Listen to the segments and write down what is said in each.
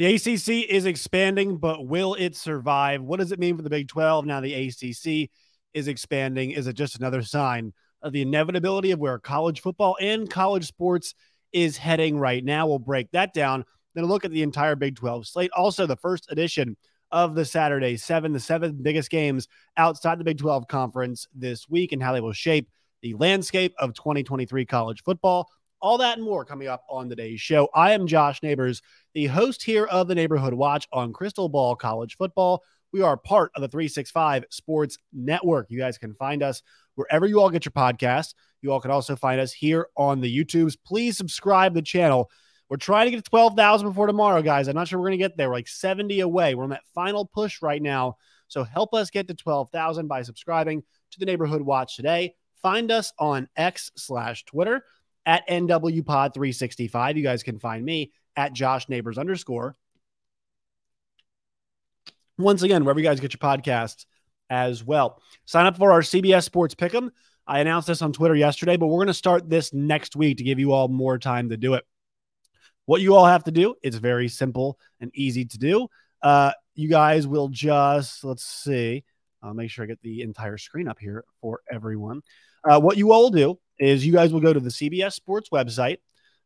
The ACC is expanding, but will it survive? What does it mean for the Big 12 now the ACC is expanding? Is it just another sign of the inevitability of where college football and college sports is heading right now? We'll break that down. Then look at the entire Big 12 slate. Also, the first edition of the Saturday seven, the seven biggest games outside the Big 12 conference this week, and how they will shape the landscape of 2023 college football. All that and more coming up on today's show. I am Josh Neighbors, the host here of the Neighborhood Watch on Crystal Ball College Football. We are part of the 365 Sports Network. You guys can find us wherever you all get your podcasts. You all can also find us here on the YouTubes. Please subscribe the channel. We're trying to get to 12,000 before tomorrow, guys. I'm not sure we're going to get there. We're like 70 away. We're on that final push right now. So help us get to 12,000 by subscribing to the Neighborhood Watch today. Find us on X slash Twitter at NWPod365. You guys can find me at Josh Neighbors underscore. Once again, wherever you guys get your podcasts as well. Sign up for our CBS Sports Pick'em. I announced this on Twitter yesterday, but we're going to start this next week to give you all more time to do it. What you all have to do, it's very simple and easy to do. Uh, you guys will just, let's see, I'll make sure I get the entire screen up here for everyone. Uh, what you all do is you guys will go to the CBS Sports website.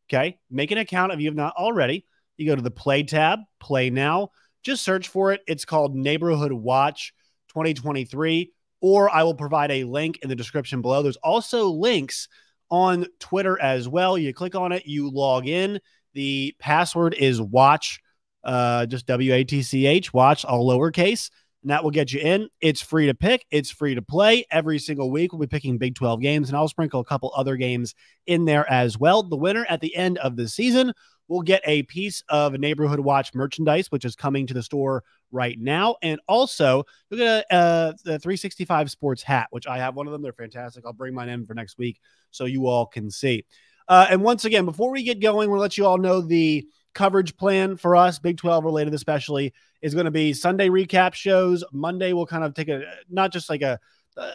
Okay. Make an account if you have not already. You go to the play tab, play now. Just search for it. It's called Neighborhood Watch 2023, or I will provide a link in the description below. There's also links on Twitter as well. You click on it, you log in. The password is watch, uh, just W A T C H, watch, all lowercase and that will get you in. It's free to pick, it's free to play. Every single week, we'll be picking Big 12 games, and I'll sprinkle a couple other games in there as well. The winner at the end of the season will get a piece of Neighborhood Watch merchandise, which is coming to the store right now. And also, you'll get a, a 365 Sports hat, which I have one of them. They're fantastic. I'll bring mine in for next week so you all can see. Uh, and once again, before we get going, we'll let you all know the coverage plan for us, Big 12 related especially, is going to be Sunday recap shows. Monday we'll kind of take a not just like a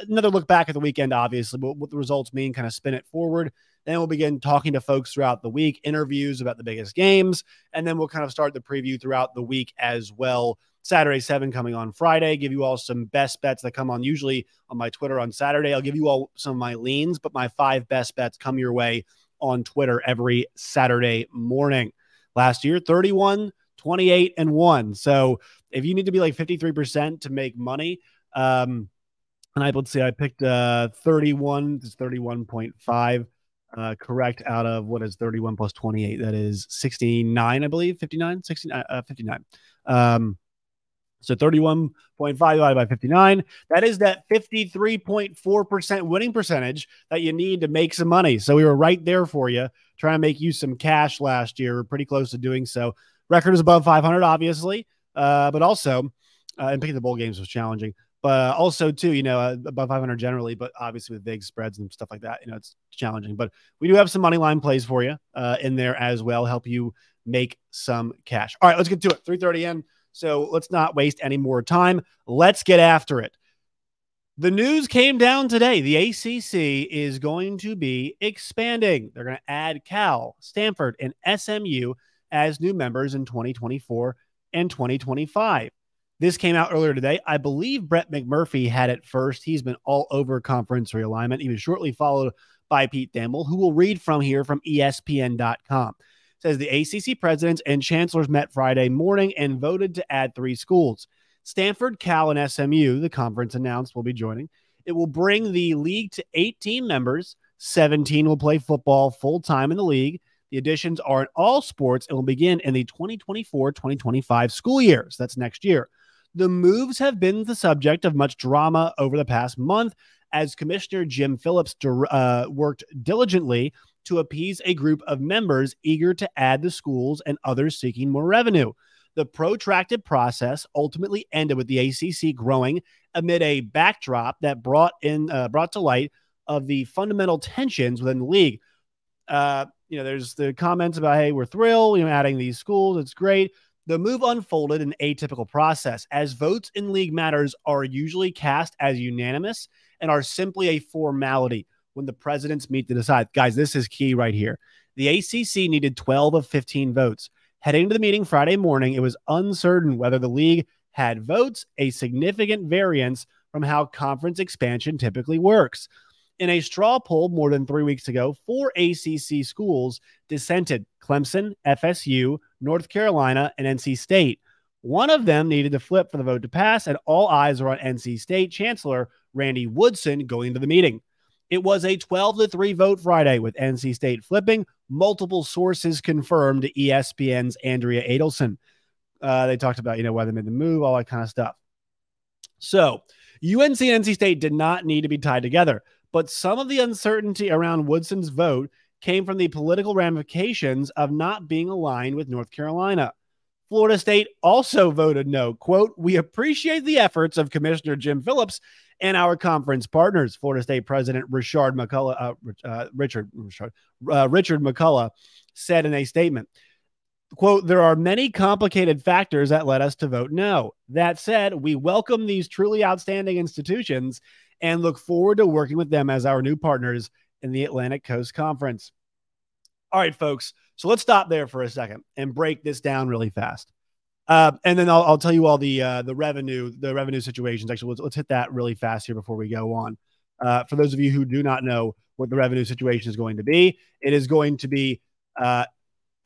another look back at the weekend, obviously, but what the results mean, kind of spin it forward. Then we'll begin talking to folks throughout the week, interviews about the biggest games, and then we'll kind of start the preview throughout the week as well. Saturday seven coming on Friday. Give you all some best bets that come on usually on my Twitter on Saturday. I'll give you all some of my leans, but my five best bets come your way on Twitter every Saturday morning last year 31, 28, and 1. So if you need to be like 53% to make money, um, and I would say I picked uh 31, is 31.5 uh, correct out of what is 31 plus 28 that is 69 i believe 59 69 uh, 59 um so 31.5 divided by 59 that is that 53.4% winning percentage that you need to make some money. So we were right there for you trying to make you some cash last year. We're pretty close to doing so. Record is above 500, obviously, uh, but also, uh, and picking the bowl games was challenging. But also, too, you know, uh, above 500 generally, but obviously with big spreads and stuff like that, you know, it's challenging. But we do have some money line plays for you uh, in there as well, help you make some cash. All right, let's get to it. 3:30 in. So let's not waste any more time. Let's get after it. The news came down today. The ACC is going to be expanding. They're going to add Cal, Stanford, and SMU as new members in 2024 and 2025. This came out earlier today. I believe Brett McMurphy had it first. He's been all over conference realignment. He was shortly followed by Pete Thamel, who will read from here from ESPN.com. says the ACC presidents and chancellors met Friday morning and voted to add three schools. Stanford, Cal, and SMU, the conference announced will be joining. It will bring the league to 18 members. 17 will play football full time in the league. The additions are in all sports and will begin in the 2024 2025 school year. So that's next year. The moves have been the subject of much drama over the past month as Commissioner Jim Phillips uh, worked diligently to appease a group of members eager to add the schools and others seeking more revenue. The protracted process ultimately ended with the ACC growing amid a backdrop that brought in uh, brought to light of the fundamental tensions within the league. Uh, you know, there's the comments about, hey, we're thrilled, you know, adding these schools, it's great. The move unfolded an atypical process as votes in league matters are usually cast as unanimous and are simply a formality when the presidents meet to decide. Guys, this is key right here. The ACC needed 12 of 15 votes. Heading to the meeting Friday morning, it was uncertain whether the league had votes, a significant variance from how conference expansion typically works. In a straw poll more than three weeks ago, four ACC schools dissented Clemson, FSU, North Carolina, and NC State. One of them needed to flip for the vote to pass, and all eyes were on NC State Chancellor Randy Woodson going to the meeting. It was a 12 to 3 vote Friday with NC State flipping. Multiple sources confirmed ESPN's Andrea Adelson. Uh, they talked about, you know, why they made the move, all that kind of stuff. So UNC and NC State did not need to be tied together, but some of the uncertainty around Woodson's vote came from the political ramifications of not being aligned with North Carolina. Florida State also voted no. Quote, we appreciate the efforts of Commissioner Jim Phillips and our conference partners. Florida State President Richard McCullough, uh, uh, Richard, Richard, uh, Richard McCullough said in a statement, quote, there are many complicated factors that led us to vote no. That said, we welcome these truly outstanding institutions and look forward to working with them as our new partners in the Atlantic Coast Conference. All right, folks. So let's stop there for a second and break this down really fast. Uh, and then I'll, I'll, tell you all the uh, the revenue the revenue situations. Actually, let's, let's hit that really fast here before we go on. Uh, for those of you who do not know what the revenue situation is going to be, it is going to be uh,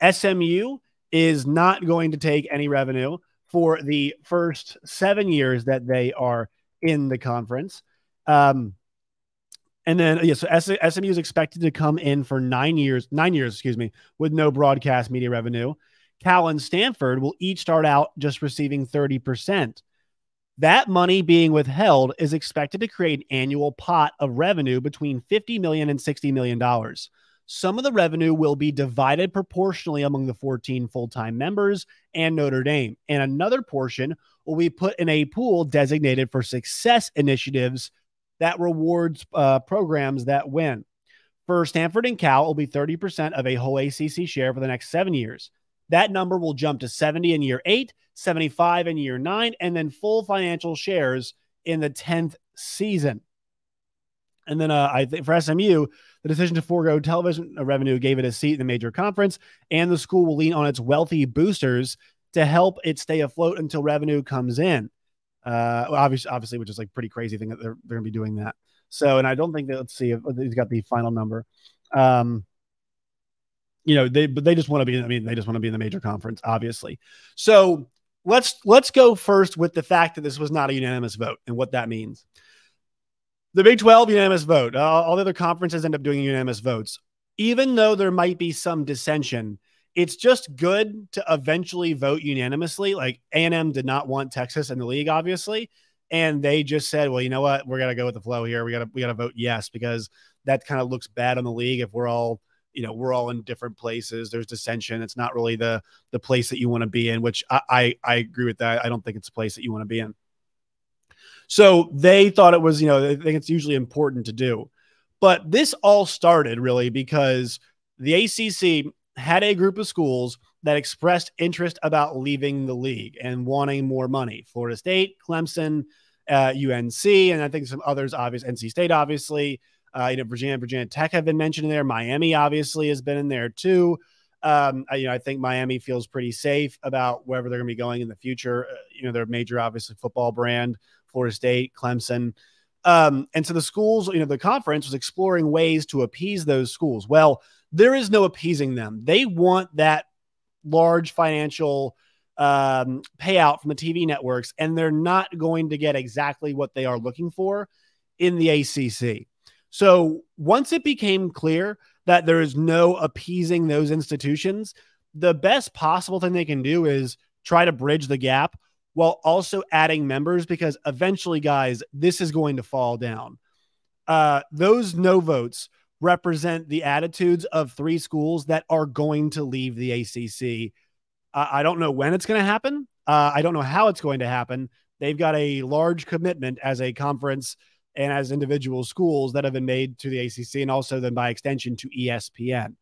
SMU is not going to take any revenue for the first seven years that they are in the conference. Um, and then, yeah, so SMU is expected to come in for nine years, nine years, excuse me, with no broadcast media revenue. Cal and Stanford will each start out just receiving 30%. That money being withheld is expected to create an annual pot of revenue between 50 million and 60 million dollars. Some of the revenue will be divided proportionally among the 14 full-time members and Notre Dame, and another portion will be put in a pool designated for success initiatives that rewards uh, programs that win. For Stanford and Cal, it will be 30% of a whole ACC share for the next seven years. That number will jump to 70 in year eight, 75 in year nine, and then full financial shares in the 10th season. And then uh, I think for SMU, the decision to forego television revenue gave it a seat in the major conference, and the school will lean on its wealthy boosters to help it stay afloat until revenue comes in. Uh, obviously, obviously, which is like pretty crazy thing that they're, they're going to be doing that. So, and I don't think that let's see if he's got the final number. Um, you know, they but they just want to be. I mean, they just want to be in the major conference, obviously. So let's let's go first with the fact that this was not a unanimous vote and what that means. The Big 12 unanimous vote. Uh, all the other conferences end up doing unanimous votes. Even though there might be some dissension, it's just good to eventually vote unanimously. Like A&M did not want Texas in the league, obviously, and they just said, "Well, you know what? We're gonna go with the flow here. We gotta we gotta vote yes because that kind of looks bad on the league if we're all." You know, we're all in different places. There's dissension. It's not really the the place that you want to be in, which I, I, I agree with that. I don't think it's a place that you want to be in. So they thought it was, you know, I think it's usually important to do. But this all started really because the ACC had a group of schools that expressed interest about leaving the league and wanting more money. Florida State, Clemson, uh, UNC, and I think some others, obvious NC State, obviously. Uh, you know, Virginia, Virginia Tech have been mentioned in there. Miami obviously has been in there too. Um, you know, I think Miami feels pretty safe about wherever they're going to be going in the future. Uh, you know, they're a major, obviously, football brand. Florida State, Clemson. Um, and so the schools, you know, the conference was exploring ways to appease those schools. Well, there is no appeasing them. They want that large financial um, payout from the TV networks, and they're not going to get exactly what they are looking for in the ACC. So once it became clear that there is no appeasing those institutions, the best possible thing they can do is try to bridge the gap while also adding members because eventually, guys, this is going to fall down. Uh, those no votes represent the attitudes of three schools that are going to leave the ACC. Uh, I don't know when it's going to happen. Uh, I don't know how it's going to happen. They've got a large commitment as a conference and as individual schools that have been made to the ACC and also then by extension to ESPN.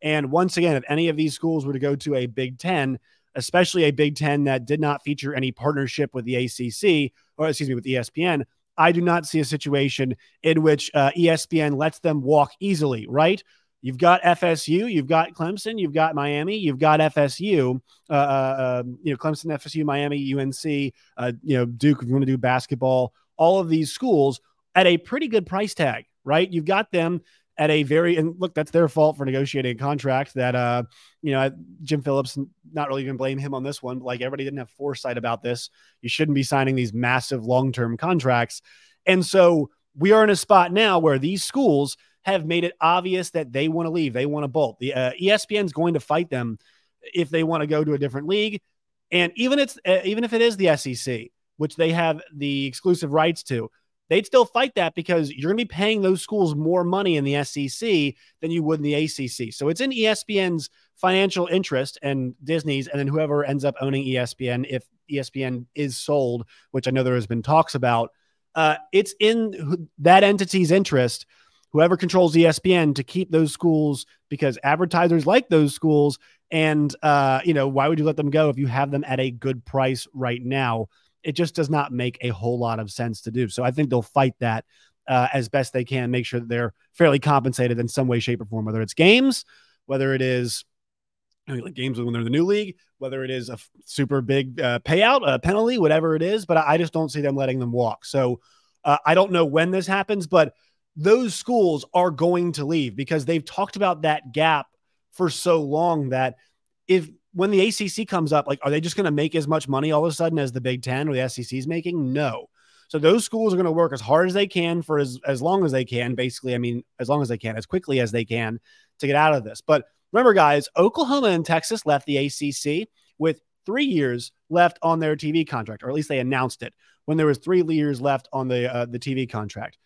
And once again, if any of these schools were to go to a Big Ten, especially a Big Ten that did not feature any partnership with the ACC or excuse me with ESPN, I do not see a situation in which uh, ESPN lets them walk easily. Right? You've got FSU, you've got Clemson, you've got Miami, you've got FSU, uh, uh, um, you know Clemson, FSU, Miami, UNC, uh, you know Duke. If you want to do basketball, all of these schools at a pretty good price tag, right? You've got them at a very and look, that's their fault for negotiating a contract that uh, you know, Jim Phillips, not really gonna blame him on this one, but like everybody didn't have foresight about this. You shouldn't be signing these massive long-term contracts. And so we are in a spot now where these schools have made it obvious that they want to leave. They want to bolt. The uh, ESPN's going to fight them if they want to go to a different league. And even it's uh, even if it is the SEC, which they have the exclusive rights to, they'd still fight that because you're going to be paying those schools more money in the SEC than you would in the ACC. So it's in ESPN's financial interest and Disney's, and then whoever ends up owning ESPN, if ESPN is sold, which I know there has been talks about, uh, it's in that entity's interest, whoever controls ESPN, to keep those schools because advertisers like those schools. And, uh, you know, why would you let them go if you have them at a good price right now? It just does not make a whole lot of sense to do. So I think they'll fight that uh, as best they can, make sure that they're fairly compensated in some way, shape, or form, whether it's games, whether it is I like games when they're in the new league, whether it is a f- super big uh, payout, a penalty, whatever it is. But I just don't see them letting them walk. So uh, I don't know when this happens, but those schools are going to leave because they've talked about that gap for so long that if when the ACC comes up, like, are they just going to make as much money all of a sudden as the Big Ten or the SEC is making? No. So those schools are going to work as hard as they can for as, as long as they can, basically. I mean, as long as they can, as quickly as they can to get out of this. But remember, guys, Oklahoma and Texas left the ACC with three years left on their TV contract, or at least they announced it when there was three years left on the uh, the TV contract.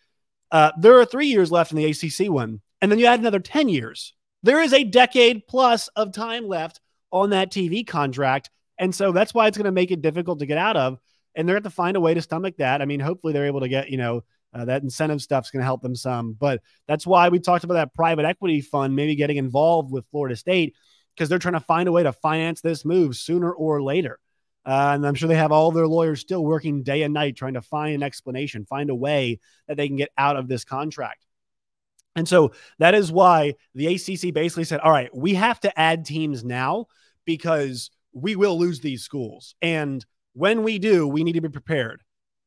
Uh, there are three years left in the ACC one, and then you add another ten years. There is a decade plus of time left on that TV contract. And so that's why it's going to make it difficult to get out of. And they're going to find a way to stomach that. I mean, hopefully they're able to get, you know, uh, that incentive stuff's going to help them some. But that's why we talked about that private equity fund maybe getting involved with Florida State because they're trying to find a way to finance this move sooner or later. Uh, and I'm sure they have all their lawyers still working day and night trying to find an explanation, find a way that they can get out of this contract. And so that is why the ACC basically said, all right, we have to add teams now because we will lose these schools. And when we do, we need to be prepared.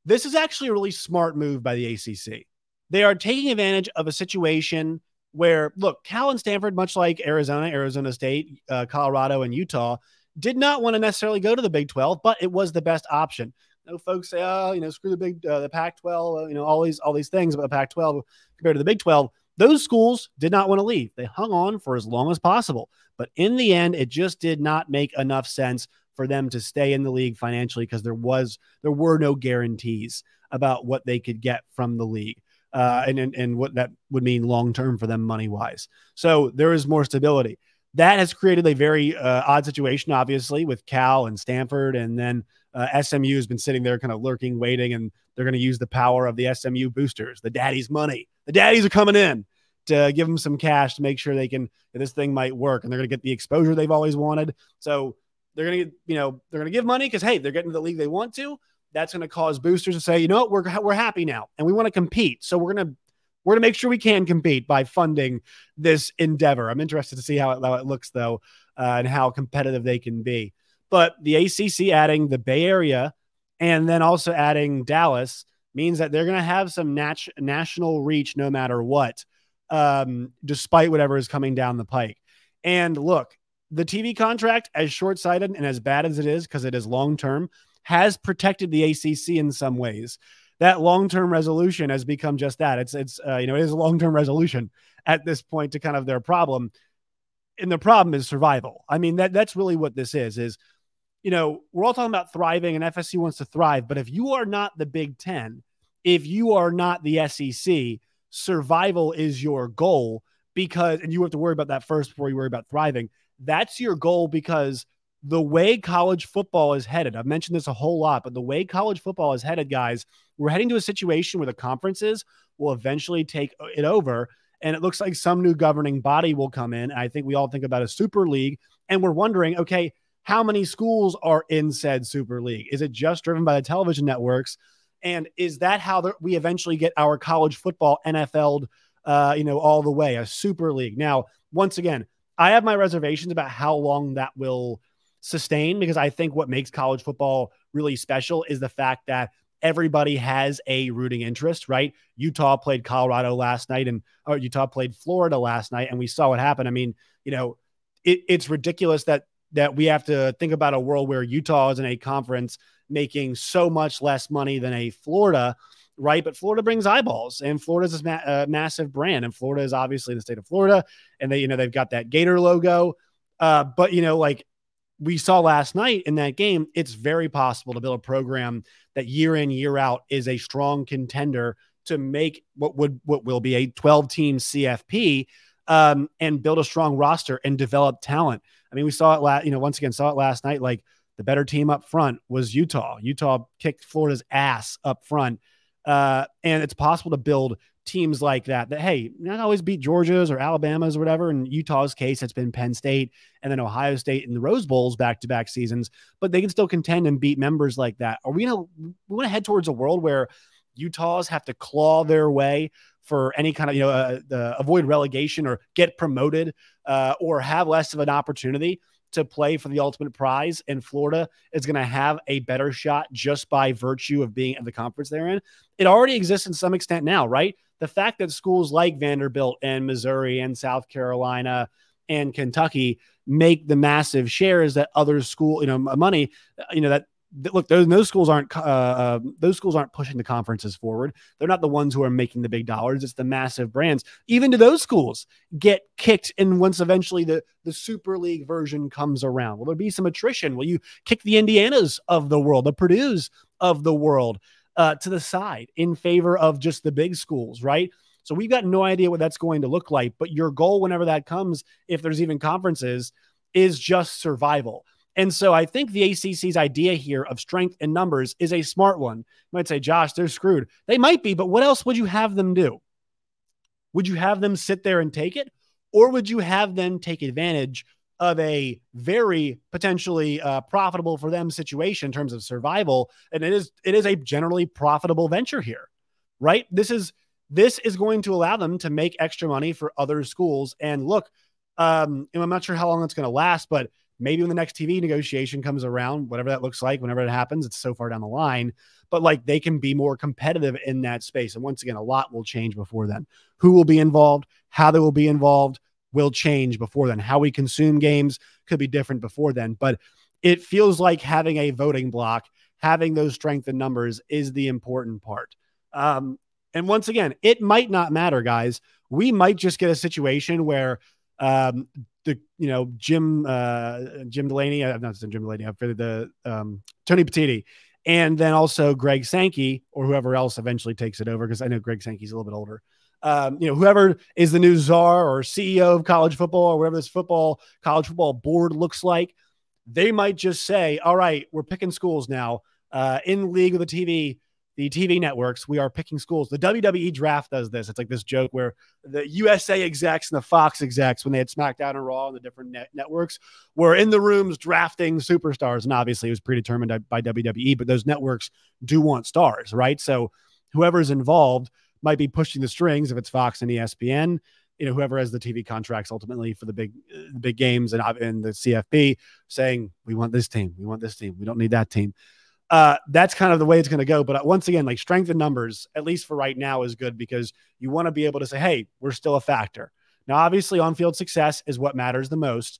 This is actually a really smart move by the ACC. They are taking advantage of a situation where, look, Cal and Stanford, much like Arizona, Arizona State, uh, Colorado, and Utah, did not want to necessarily go to the Big 12, but it was the best option. Know, folks say, oh, you know, screw the Big, uh, the Pac-12, uh, you know, all these, all these things about the Pac-12 compared to the Big 12. Those schools did not want to leave. They hung on for as long as possible. But in the end, it just did not make enough sense for them to stay in the league financially because there was there were no guarantees about what they could get from the league. Uh, and, and and what that would mean long term for them money wise. So there is more stability. That has created a very uh, odd situation, obviously, with Cal and Stanford, and then uh, SMU has been sitting there, kind of lurking, waiting, and they're going to use the power of the SMU boosters, the daddy's money. The daddies are coming in to give them some cash to make sure they can this thing might work, and they're going to get the exposure they've always wanted. So they're going to, you know, they're going to give money because hey, they're getting to the league they want to. That's going to cause boosters to say, you know what, we're we're happy now, and we want to compete. So we're going to we're going to make sure we can compete by funding this endeavor. I'm interested to see how it, how it looks though, uh, and how competitive they can be. But the ACC adding the Bay Area and then also adding Dallas means that they're going to have some nat- national reach no matter what. um, despite whatever is coming down the pike. And look, the TV contract, as short sighted and as bad as it is, because it is long term, has protected the ACC in some ways. That long term resolution has become just that. It's it's uh, you know it is a long term resolution at this point to kind of their problem, and the problem is survival. I mean that that's really what this is. Is you know we're all talking about thriving and FSU wants to thrive, but if you are not the Big Ten, if you are not the SEC, survival is your goal because and you have to worry about that first before you worry about thriving that's your goal because the way college football is headed, I've mentioned this a whole lot, but the way college football is headed, guys, we're heading to a situation where the conferences will eventually take it over. And it looks like some new governing body will come in. I think we all think about a super league. And we're wondering, okay, how many schools are in said super league? Is it just driven by the television networks? And is that how the, we eventually get our college football NFL'd, uh, you know, all the way, a super league? Now, once again, I have my reservations about how long that will sustain because I think what makes college football really special is the fact that everybody has a rooting interest, right? Utah played Colorado last night and or Utah played Florida last night and we saw what happened. I mean, you know, it, it's ridiculous that that we have to think about a world where Utah is in a conference making so much less money than a Florida right? But Florida brings eyeballs, and Florida's a ma- uh, massive brand, and Florida is obviously the state of Florida, and they, you know, they've got that Gator logo. Uh, but you know, like we saw last night in that game, it's very possible to build a program that year in year out is a strong contender to make what would what will be a 12 team CFP um, and build a strong roster and develop talent. I mean, we saw it last, you know, once again saw it last night. Like the better team up front was Utah. Utah kicked Florida's ass up front. Uh, and it's possible to build teams like that that hey not always beat georgia's or alabama's or whatever in utah's case it's been penn state and then ohio state in the rose bowls back to back seasons but they can still contend and beat members like that are we gonna we want to head towards a world where utahs have to claw their way for any kind of you know uh, avoid relegation or get promoted uh, or have less of an opportunity to play for the ultimate prize, and Florida is going to have a better shot just by virtue of being at the conference they're in. It already exists in some extent now, right? The fact that schools like Vanderbilt and Missouri and South Carolina and Kentucky make the massive shares that other school, you know, money, you know, that look those, those schools aren't uh, uh, those schools aren't pushing the conferences forward. They're not the ones who are making the big dollars. It's the massive brands. Even to those schools get kicked and once eventually the the super league version comes around? Will there be some attrition? Will you kick the indianas of the world the purdue's of the world uh, to the side in favor of just the big schools right? So we've got no idea what that's going to look like but your goal whenever that comes if there's even conferences is just survival and so I think the ACC's idea here of strength in numbers is a smart one. You might say, Josh, they're screwed. They might be, but what else would you have them do? Would you have them sit there and take it? Or would you have them take advantage of a very potentially uh, profitable for them situation in terms of survival? And it is it is a generally profitable venture here, right? This is this is going to allow them to make extra money for other schools. And look, um, and I'm not sure how long it's going to last, but maybe when the next TV negotiation comes around, whatever that looks like, whenever it happens, it's so far down the line. But like they can be more competitive in that space. And once again, a lot will change before then. Who will be involved, how they will be involved will change before then. How we consume games could be different before then. But it feels like having a voting block, having those strength in numbers is the important part. Um, and once again, it might not matter, guys. We might just get a situation where um, the you know Jim uh, Jim Delaney, uh, not seen Jim Delaney, for the um, Tony Petitti, and then also Greg Sankey or whoever else eventually takes it over because I know Greg Sankey's a little bit older. Um, you know, whoever is the new czar or CEO of college football or whatever this football college football board looks like, they might just say, "All right, we're picking schools now uh, in league with the TV." The TV networks, we are picking schools. The WWE draft does this. It's like this joke where the USA execs and the Fox execs, when they had SmackDown and Raw and the different net- networks, were in the rooms drafting superstars. And obviously, it was predetermined by WWE, but those networks do want stars, right? So whoever's involved might be pushing the strings if it's Fox and ESPN. You know, whoever has the TV contracts ultimately for the big, uh, the big games and, uh, and the CFP saying, we want this team, we want this team, we don't need that team. Uh, that's kind of the way it's going to go. But once again, like strength in numbers, at least for right now, is good because you want to be able to say, hey, we're still a factor. Now, obviously, on field success is what matters the most.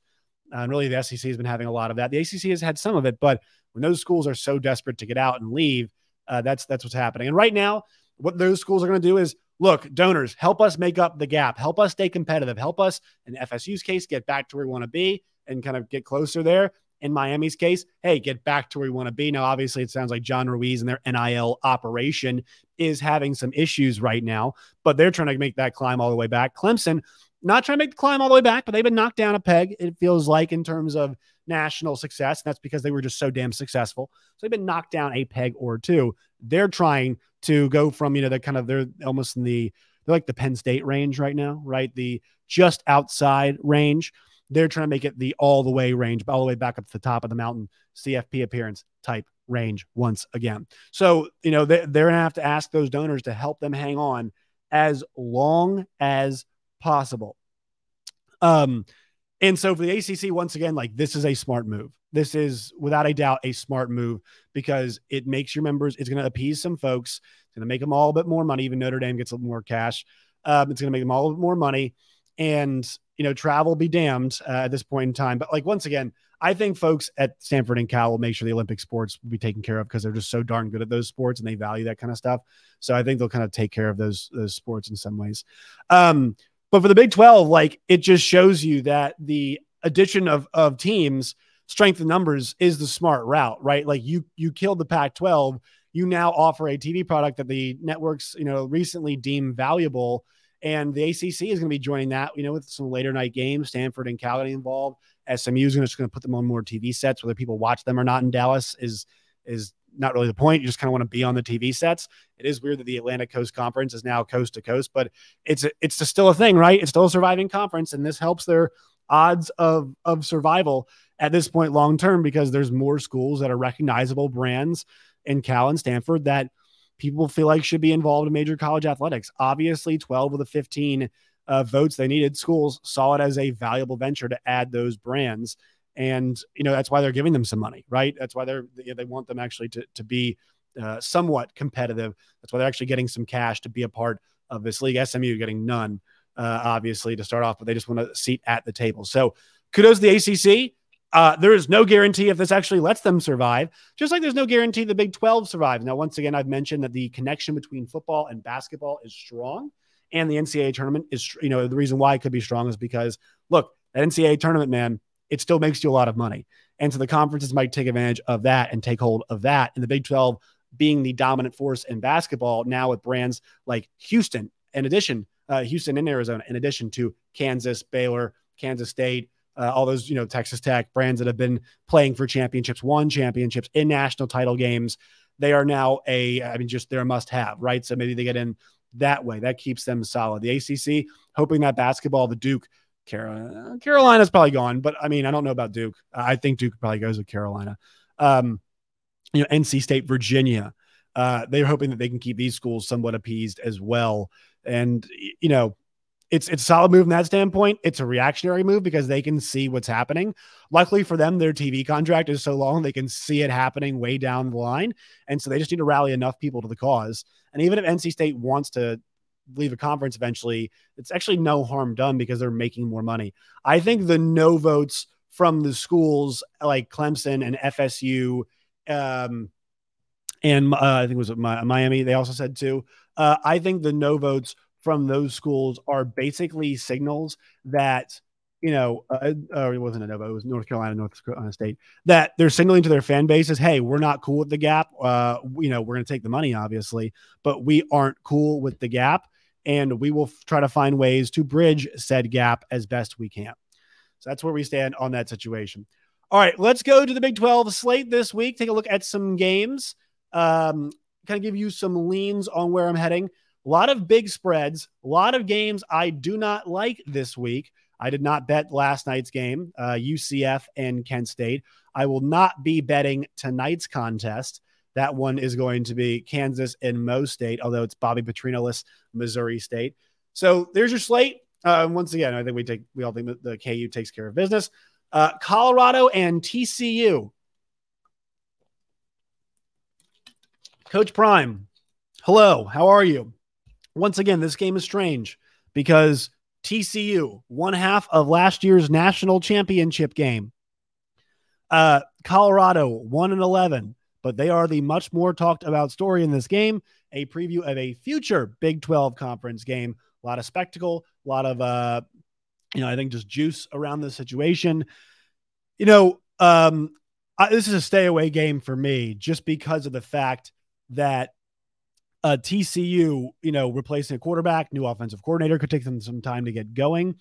Uh, and really, the SEC has been having a lot of that. The ACC has had some of it, but when those schools are so desperate to get out and leave, uh, that's that's what's happening. And right now, what those schools are going to do is look, donors, help us make up the gap, help us stay competitive, help us, in FSU's case, get back to where we want to be and kind of get closer there. In Miami's case, hey, get back to where we want to be. Now, obviously, it sounds like John Ruiz and their NIL operation is having some issues right now, but they're trying to make that climb all the way back. Clemson, not trying to make the climb all the way back, but they've been knocked down a peg, it feels like, in terms of national success. And that's because they were just so damn successful. So they've been knocked down a peg or two. They're trying to go from, you know, they're kind of, they're almost in the, they're like the Penn State range right now, right? The just outside range. They're trying to make it the all the way range, all the way back up to the top of the mountain, CFP appearance type range once again. So, you know, they, they're going to have to ask those donors to help them hang on as long as possible. Um, and so for the ACC, once again, like this is a smart move. This is without a doubt a smart move because it makes your members, it's going to appease some folks. It's going to make them all a bit more money. Even Notre Dame gets a little more cash. Um, it's going to make them all a bit more money. And, you know, travel be damned uh, at this point in time. But like, once again, I think folks at Stanford and Cal will make sure the Olympic sports will be taken care of because they're just so darn good at those sports and they value that kind of stuff. So I think they'll kind of take care of those, those sports in some ways. Um, but for the Big 12, like it just shows you that the addition of of teams, strength in numbers is the smart route, right? Like you you killed the Pac 12, you now offer a TV product that the networks, you know, recently deemed valuable. And the ACC is going to be joining that, you know, with some later night games, Stanford and Cal involved. SMU is just going to put them on more TV sets, whether people watch them or not in Dallas is is not really the point. You just kind of want to be on the TV sets. It is weird that the Atlantic Coast Conference is now coast to coast, but it's a, it's a still a thing, right? It's still a surviving conference, and this helps their odds of of survival at this point long term because there's more schools that are recognizable brands in Cal and Stanford that people feel like should be involved in major college athletics. Obviously, 12 of the 15 uh, votes they needed, schools saw it as a valuable venture to add those brands. And you know that's why they're giving them some money right? That's why they're they want them actually to, to be uh, somewhat competitive. That's why they're actually getting some cash to be a part of this league. Smu getting none uh, obviously to start off but they just want a seat at the table. So kudos to the acc uh, there is no guarantee if this actually lets them survive, just like there's no guarantee the Big 12 survives. Now, once again, I've mentioned that the connection between football and basketball is strong, and the NCAA tournament is, you know, the reason why it could be strong is because, look, that NCAA tournament, man, it still makes you a lot of money. And so the conferences might take advantage of that and take hold of that. And the Big 12 being the dominant force in basketball now with brands like Houston, in addition, uh, Houston and Arizona, in addition to Kansas, Baylor, Kansas State, uh, all those, you know, Texas Tech brands that have been playing for championships, won championships in national title games. They are now a, I mean, just they're a must have, right? So maybe they get in that way. That keeps them solid. The ACC, hoping that basketball, the Duke, Carolina. Carolina's probably gone, but I mean, I don't know about Duke. I think Duke probably goes with Carolina. Um, you know, NC State, Virginia. Uh, they're hoping that they can keep these schools somewhat appeased as well. And you know, it's it's a solid move from that standpoint. It's a reactionary move because they can see what's happening. Luckily for them, their TV contract is so long they can see it happening way down the line, and so they just need to rally enough people to the cause. And even if NC State wants to leave a conference eventually, it's actually no harm done because they're making more money. I think the no votes from the schools like Clemson and FSU, um, and uh, I think it was Miami, they also said too. Uh, I think the no votes from those schools are basically signals that you know, uh, uh, it wasn't a Nova, it was North Carolina, North Carolina State, that they're signaling to their fan bases, hey, we're not cool with the gap. Uh, you know, we're going to take the money, obviously, but we aren't cool with the gap and we will f- try to find ways to bridge said gap as best we can. So that's where we stand on that situation. All right, let's go to the Big 12 slate this week. Take a look at some games. Um, kind of give you some leans on where I'm heading. A lot of big spreads, a lot of games I do not like this week. I did not bet last night's game, uh, UCF and Kent State. I will not be betting tonight's contest. That one is going to be Kansas and Mo State, although it's Bobby Petrino-less Missouri State. So there's your slate. Uh, once again, I think we take we all think that the KU takes care of business. Uh, Colorado and TCU. Coach Prime, hello, how are you? Once again, this game is strange because TCU, one half of last year's national championship game. Uh, Colorado, 1 and 11, but they are the much more talked about story in this game. A preview of a future Big 12 conference game. A lot of spectacle, a lot of, uh, you know, I think just juice around the situation. You know, um, I, this is a stay away game for me just because of the fact that uh, TCU, you know, replacing a quarterback, new offensive coordinator could take them some time to get going.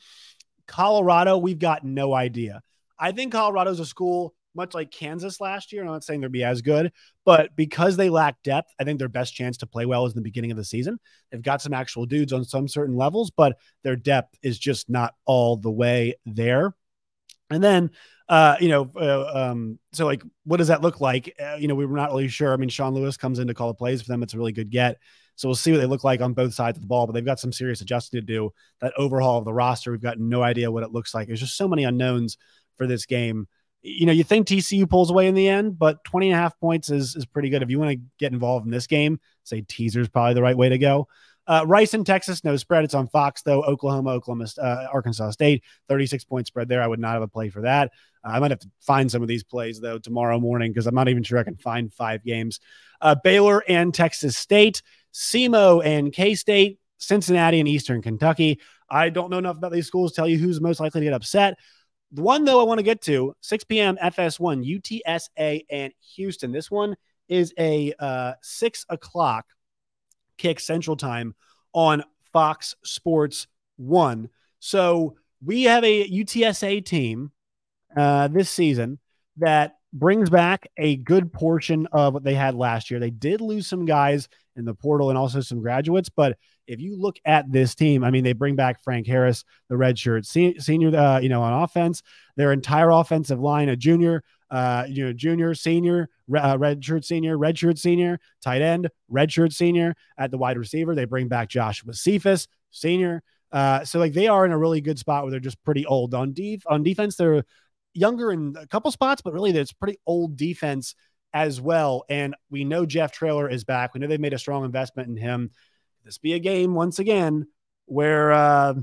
Colorado, we've got no idea. I think Colorado's a school much like Kansas last year. I'm not saying they'll be as good, but because they lack depth, I think their best chance to play well is in the beginning of the season. They've got some actual dudes on some certain levels, but their depth is just not all the way there. And then uh, you know, uh, um, so like, what does that look like? Uh, you know, we were not really sure. I mean, Sean Lewis comes in to call the plays for them. It's a really good get. So we'll see what they look like on both sides of the ball, but they've got some serious adjusting to do. That overhaul of the roster, we've got no idea what it looks like. There's just so many unknowns for this game. You know, you think TCU pulls away in the end, but 20 and a half points is, is pretty good. If you want to get involved in this game, say teaser is probably the right way to go. Uh, Rice in Texas, no spread. It's on Fox though. Oklahoma, Oklahoma, uh, Arkansas State, 36 point spread there. I would not have a play for that. Uh, I might have to find some of these plays though tomorrow morning because I'm not even sure I can find five games. Uh, Baylor and Texas State, SEMO and K State, Cincinnati and Eastern Kentucky. I don't know enough about these schools to tell you who's most likely to get upset. The one though I want to get to 6 p.m. FS1 UTSA and Houston. This one is a uh, six o'clock kick Central Time on Fox Sports One. So we have a UTSA team uh, this season that brings back a good portion of what they had last year. They did lose some guys in the portal and also some graduates, but if you look at this team, I mean, they bring back Frank Harris, the redshirt senior, uh, you know, on offense, their entire offensive line, a junior, uh, you know, junior, senior, uh, redshirt senior, redshirt senior, tight end, redshirt senior at the wide receiver. They bring back Joshua Cephus, senior. Uh, so like they are in a really good spot where they're just pretty old on def on defense. They're younger in a couple spots, but really it's pretty old defense as well. And we know Jeff Traylor is back. We know they've made a strong investment in him. This be a game once again where uh,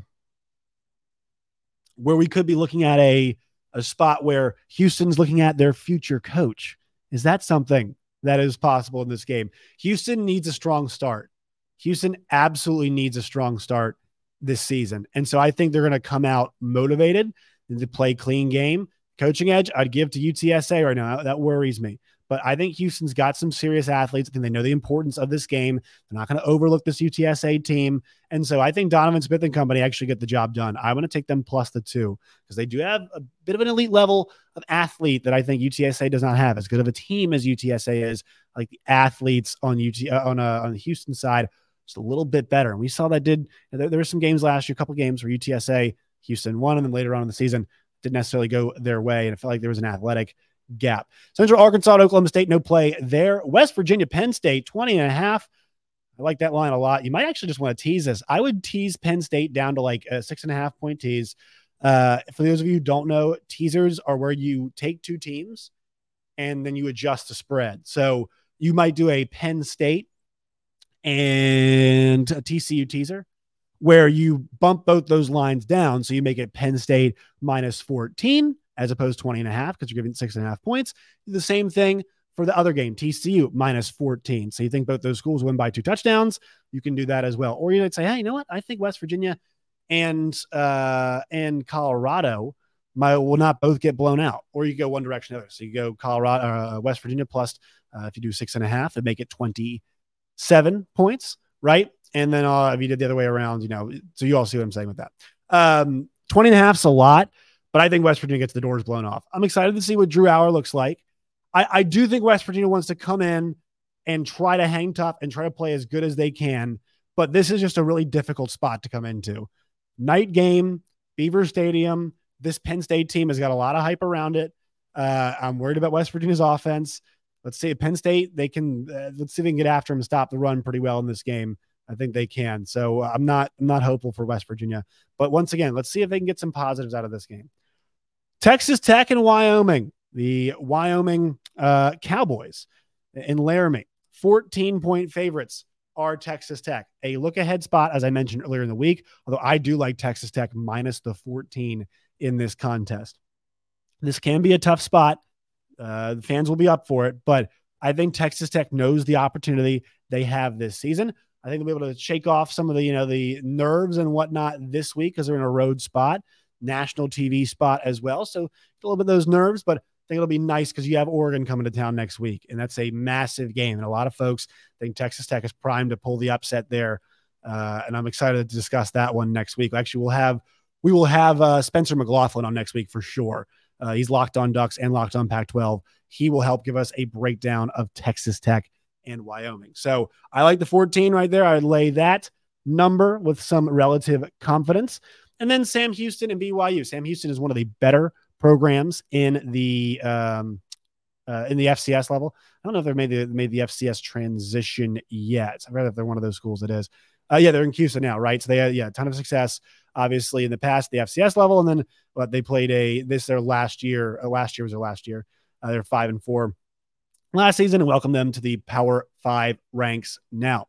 where we could be looking at a a spot where Houston's looking at their future coach. Is that something that is possible in this game? Houston needs a strong start. Houston absolutely needs a strong start this season. And so I think they're going to come out motivated to play clean game. Coaching edge, I'd give to UTSA right now. That worries me. But I think Houston's got some serious athletes. I think they know the importance of this game. They're not going to overlook this UTSA team. And so I think Donovan Smith and company actually get the job done. I want to take them plus the two because they do have a bit of an elite level of athlete that I think UTSA does not have. As good of a team as UTSA is, like the athletes on UT uh, on uh, on the Houston side, just a little bit better. And we saw that did there, there were some games last year, a couple games where UTSA Houston won, and then later on in the season didn't necessarily go their way, and it felt like there was an athletic gap. Central Arkansas, Oklahoma State, no play there. West Virginia, Penn State, 20 and a half. I like that line a lot. You might actually just want to tease this. I would tease Penn State down to like a six and a half point tease. Uh, for those of you who don't know, teasers are where you take two teams and then you adjust the spread. So you might do a Penn State and a TCU teaser where you bump both those lines down. So you make it Penn State minus 14 as opposed to 20 and a half because you're giving six and a half points. The same thing for the other game, TCU minus 14. So you think both those schools win by two touchdowns, you can do that as well. Or you might say, hey, you know what? I think West Virginia and uh, and Colorado might will not both get blown out. Or you go one direction or the other. So you go Colorado, uh, West Virginia plus uh, if you do six and a half, and make it 27 points, right? And then uh, if you did the other way around, you know, so you all see what I'm saying with that. Um, 20 and a half is a lot. But I think West Virginia gets the doors blown off. I'm excited to see what Drew Allar looks like. I, I do think West Virginia wants to come in and try to hang tough and try to play as good as they can. But this is just a really difficult spot to come into. Night game, Beaver Stadium. This Penn State team has got a lot of hype around it. Uh, I'm worried about West Virginia's offense. Let's see, Penn State, they can. Uh, let's see if they can get after them and stop the run pretty well in this game. I think they can. So I'm not. I'm not hopeful for West Virginia. But once again, let's see if they can get some positives out of this game. Texas Tech and Wyoming, the Wyoming uh, Cowboys in Laramie, 14 point favorites are Texas Tech. A look ahead spot, as I mentioned earlier in the week, although I do like Texas Tech minus the 14 in this contest. This can be a tough spot. Uh, the fans will be up for it, but I think Texas Tech knows the opportunity they have this season. I think they'll be able to shake off some of the, you know, the nerves and whatnot this week because they're in a road spot, national TV spot as well. So a little bit of those nerves, but I think it'll be nice because you have Oregon coming to town next week, and that's a massive game. And a lot of folks think Texas Tech is primed to pull the upset there. Uh, and I'm excited to discuss that one next week. Actually, we'll have we will have uh, Spencer McLaughlin on next week for sure. Uh, he's locked on Ducks and locked on Pac 12. He will help give us a breakdown of Texas Tech and Wyoming. So I like the 14 right there. I lay that number with some relative confidence. And then Sam Houston and BYU. Sam Houston is one of the better programs in the um, uh, in the FCS level. I don't know if they've made the made the FCS transition yet. I'd rather if they're one of those schools that is. Uh, yeah, they're in Houston now, right? So they had yeah, a ton of success obviously in the past, the FCS level, and then but they played a this their last year. Uh, last year was their last year. Uh, they're five and four last season, and welcome them to the Power Five ranks now.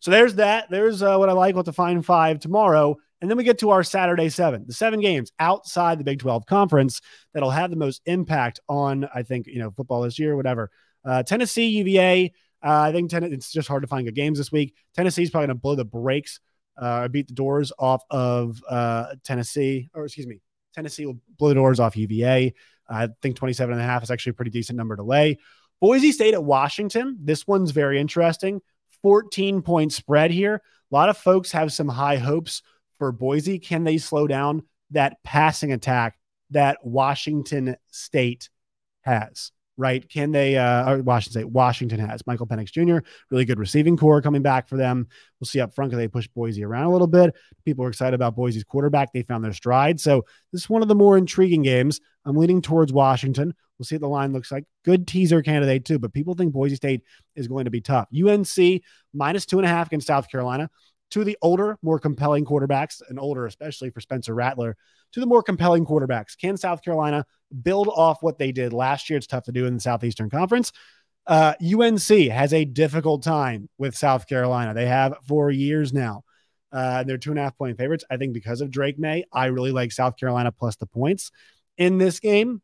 So there's that. There's uh, what I like. What to find five tomorrow. And then we get to our Saturday seven, the seven games outside the Big 12 conference that'll have the most impact on, I think, you know, football this year, whatever. Uh, Tennessee, UVA. Uh, I think ten- it's just hard to find good games this week. Tennessee's probably going to blow the brakes uh, beat the doors off of uh, Tennessee, or excuse me, Tennessee will blow the doors off UVA. I think 27 and a half is actually a pretty decent number to lay. Boise State at Washington. This one's very interesting. 14 point spread here. A lot of folks have some high hopes for Boise. Can they slow down that passing attack that Washington State has? right? Can they, uh, or Washington State, Washington has Michael Penix Jr., really good receiving core coming back for them. We'll see up front because they push Boise around a little bit. People are excited about Boise's quarterback. They found their stride. So this is one of the more intriguing games. I'm leaning towards Washington. We'll see what the line looks like. Good teaser candidate, too, but people think Boise State is going to be tough. UNC minus two and a half against South Carolina. To the older, more compelling quarterbacks, and older, especially for Spencer Rattler, to the more compelling quarterbacks. Can South Carolina build off what they did last year? It's tough to do in the Southeastern Conference. Uh, UNC has a difficult time with South Carolina. They have for years now. Uh, they're two and a half point favorites. I think because of Drake Maye, I really like South Carolina plus the points in this game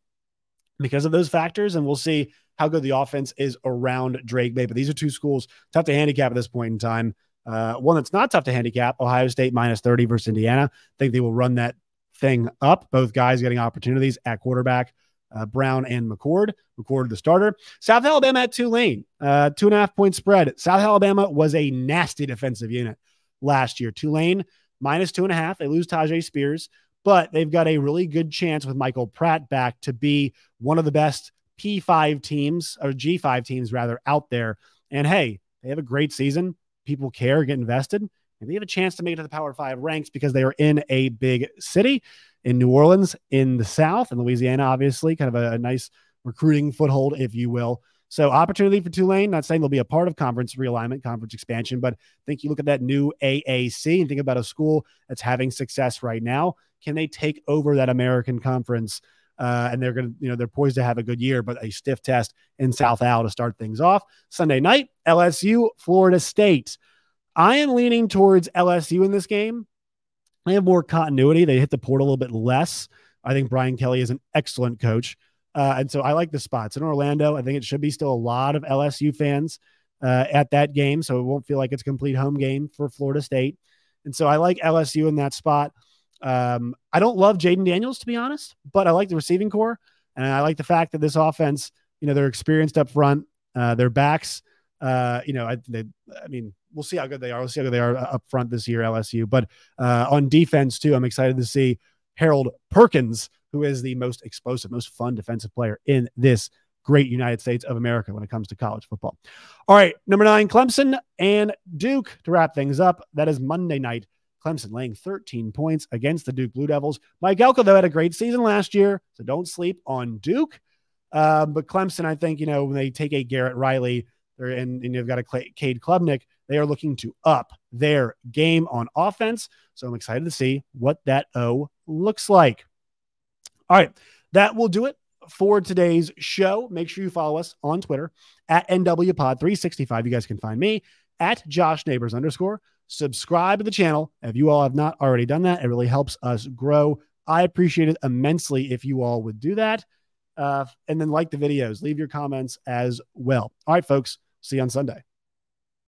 because of those factors. And we'll see how good the offense is around Drake Maye. But these are two schools tough to handicap at this point in time. Uh, one that's not tough to handicap Ohio State minus 30 versus Indiana. I think they will run that thing up. Both guys getting opportunities at quarterback. Uh, Brown and McCord. McCord, the starter. South Alabama at Tulane, uh, two and a half point spread. South Alabama was a nasty defensive unit last year. Tulane minus two and a half. They lose Tyjae Spears, but they've got a really good chance with Michael Pratt back to be one of the best P5 teams or G5 teams rather out there. And hey, they have a great season. People care, get invested and they have a chance to make it to the Power Five ranks because they are in a big city in New Orleans, in the South, in Louisiana, obviously, kind of a, a nice recruiting foothold, if you will. So opportunity for Tulane. Not saying they'll be a part of conference realignment, conference expansion, but I think you look at that new AAC and think about a school that's having success right now. Can they take over that American conference? Uh, and they're going to, you know, they're poised to have a good year, but a stiff test in South Al to start things off. Sunday night, LSU, Florida State. I am leaning towards LSU in this game. They have more continuity. They hit the port a little bit less. I think Brian Kelly is an excellent coach. Uh, and so I like the spots in Orlando. I think it should be still a lot of LSU fans uh, at that game. So it won't feel like it's a complete home game for Florida State. And so I like LSU in that spot. Um, I don't love Jayden Daniels, to be honest, but I like the receiving core. And I like the fact that this offense, you know, they're experienced up front. Uh, their backs, uh, you know, I, they, I mean, we'll see how good they are. We'll see how good they are up front this year, LSU. But uh, on defense too, I'm excited to see Harold Perkins, who is the most explosive, most fun defensive player in this great United States of America when it comes to college football. All right, number nine, Clemson and Duke to wrap things up. That is Monday night. Clemson laying 13 points against the Duke Blue Devils. Mike Elko, though, had a great season last year, so don't sleep on Duke. Um, but Clemson, I think, you know, when they take a Garrett Riley, and, and you've got a Cade Klubnik, they are looking to up their game on offense. So I'm excited to see what that O looks like. All right, that will do it for today's show. Make sure you follow us on Twitter at NWPod365. You guys can find me at Josh Neighbors underscore. Subscribe to the channel if you all have not already done that. It really helps us grow. I appreciate it immensely if you all would do that. Uh, and then like the videos, leave your comments as well. All right, folks. See you on Sunday.